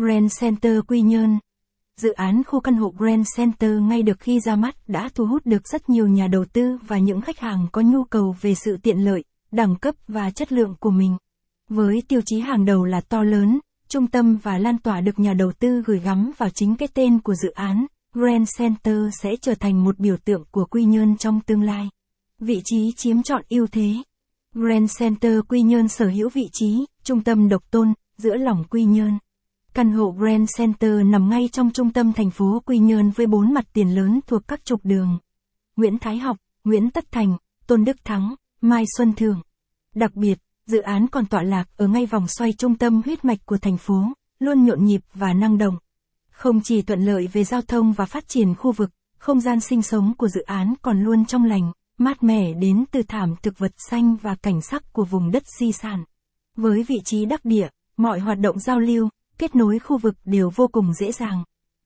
Grand Center Quy Nhơn Dự án khu căn hộ Grand Center ngay được khi ra mắt đã thu hút được rất nhiều nhà đầu tư và những khách hàng có nhu cầu về sự tiện lợi, đẳng cấp và chất lượng của mình. Với tiêu chí hàng đầu là to lớn, trung tâm và lan tỏa được nhà đầu tư gửi gắm vào chính cái tên của dự án, Grand Center sẽ trở thành một biểu tượng của Quy Nhơn trong tương lai. Vị trí chiếm trọn ưu thế. Grand Center Quy Nhơn sở hữu vị trí, trung tâm độc tôn, giữa lòng Quy Nhơn. Căn hộ Grand Center nằm ngay trong trung tâm thành phố Quy Nhơn với bốn mặt tiền lớn thuộc các trục đường. Nguyễn Thái Học, Nguyễn Tất Thành, Tôn Đức Thắng, Mai Xuân Thường. Đặc biệt, dự án còn tọa lạc ở ngay vòng xoay trung tâm huyết mạch của thành phố, luôn nhộn nhịp và năng động. Không chỉ thuận lợi về giao thông và phát triển khu vực, không gian sinh sống của dự án còn luôn trong lành, mát mẻ đến từ thảm thực vật xanh và cảnh sắc của vùng đất di sản. Với vị trí đắc địa, mọi hoạt động giao lưu, kết nối khu vực đều vô cùng dễ dàng.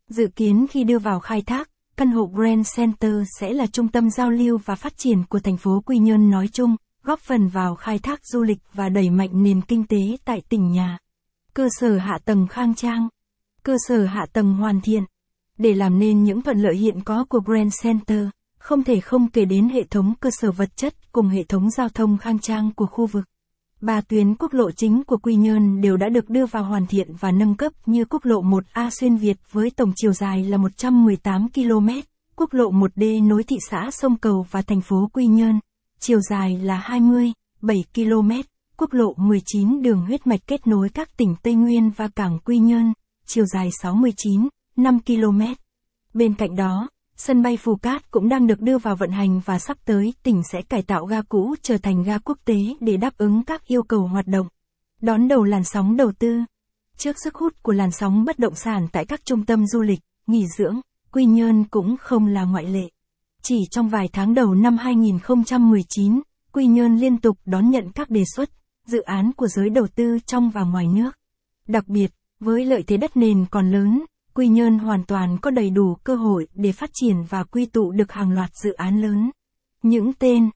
Dự kiến khi đưa vào khai thác, căn hộ Grand Center sẽ là trung tâm giao lưu và phát triển của thành phố Quy Nhơn nói chung, góp phần vào khai thác du lịch và đẩy mạnh nền kinh tế tại tỉnh nhà. Cơ sở hạ tầng khang trang, cơ sở hạ tầng hoàn thiện. Để làm nên những thuận lợi hiện có của Grand Center, không thể không kể đến hệ thống cơ sở vật chất cùng hệ thống giao thông khang trang của khu vực. Ba tuyến quốc lộ chính của Quy Nhơn đều đã được đưa vào hoàn thiện và nâng cấp như quốc lộ 1A xuyên Việt với tổng chiều dài là 118 km, quốc lộ 1D nối thị xã Sông Cầu và thành phố Quy Nhơn, chiều dài là 20, 7 km, quốc lộ 19 đường huyết mạch kết nối các tỉnh Tây Nguyên và cảng Quy Nhơn, chiều dài 69, 5 km. Bên cạnh đó, Sân bay Phù Cát cũng đang được đưa vào vận hành và sắp tới tỉnh sẽ cải tạo ga cũ trở thành ga quốc tế để đáp ứng các yêu cầu hoạt động. Đón đầu làn sóng đầu tư. Trước sức hút của làn sóng bất động sản tại các trung tâm du lịch, nghỉ dưỡng, Quy Nhơn cũng không là ngoại lệ. Chỉ trong vài tháng đầu năm 2019, Quy Nhơn liên tục đón nhận các đề xuất, dự án của giới đầu tư trong và ngoài nước. Đặc biệt, với lợi thế đất nền còn lớn, Quy Nhơn hoàn toàn có đầy đủ cơ hội để phát triển và quy tụ được hàng loạt dự án lớn. Những tên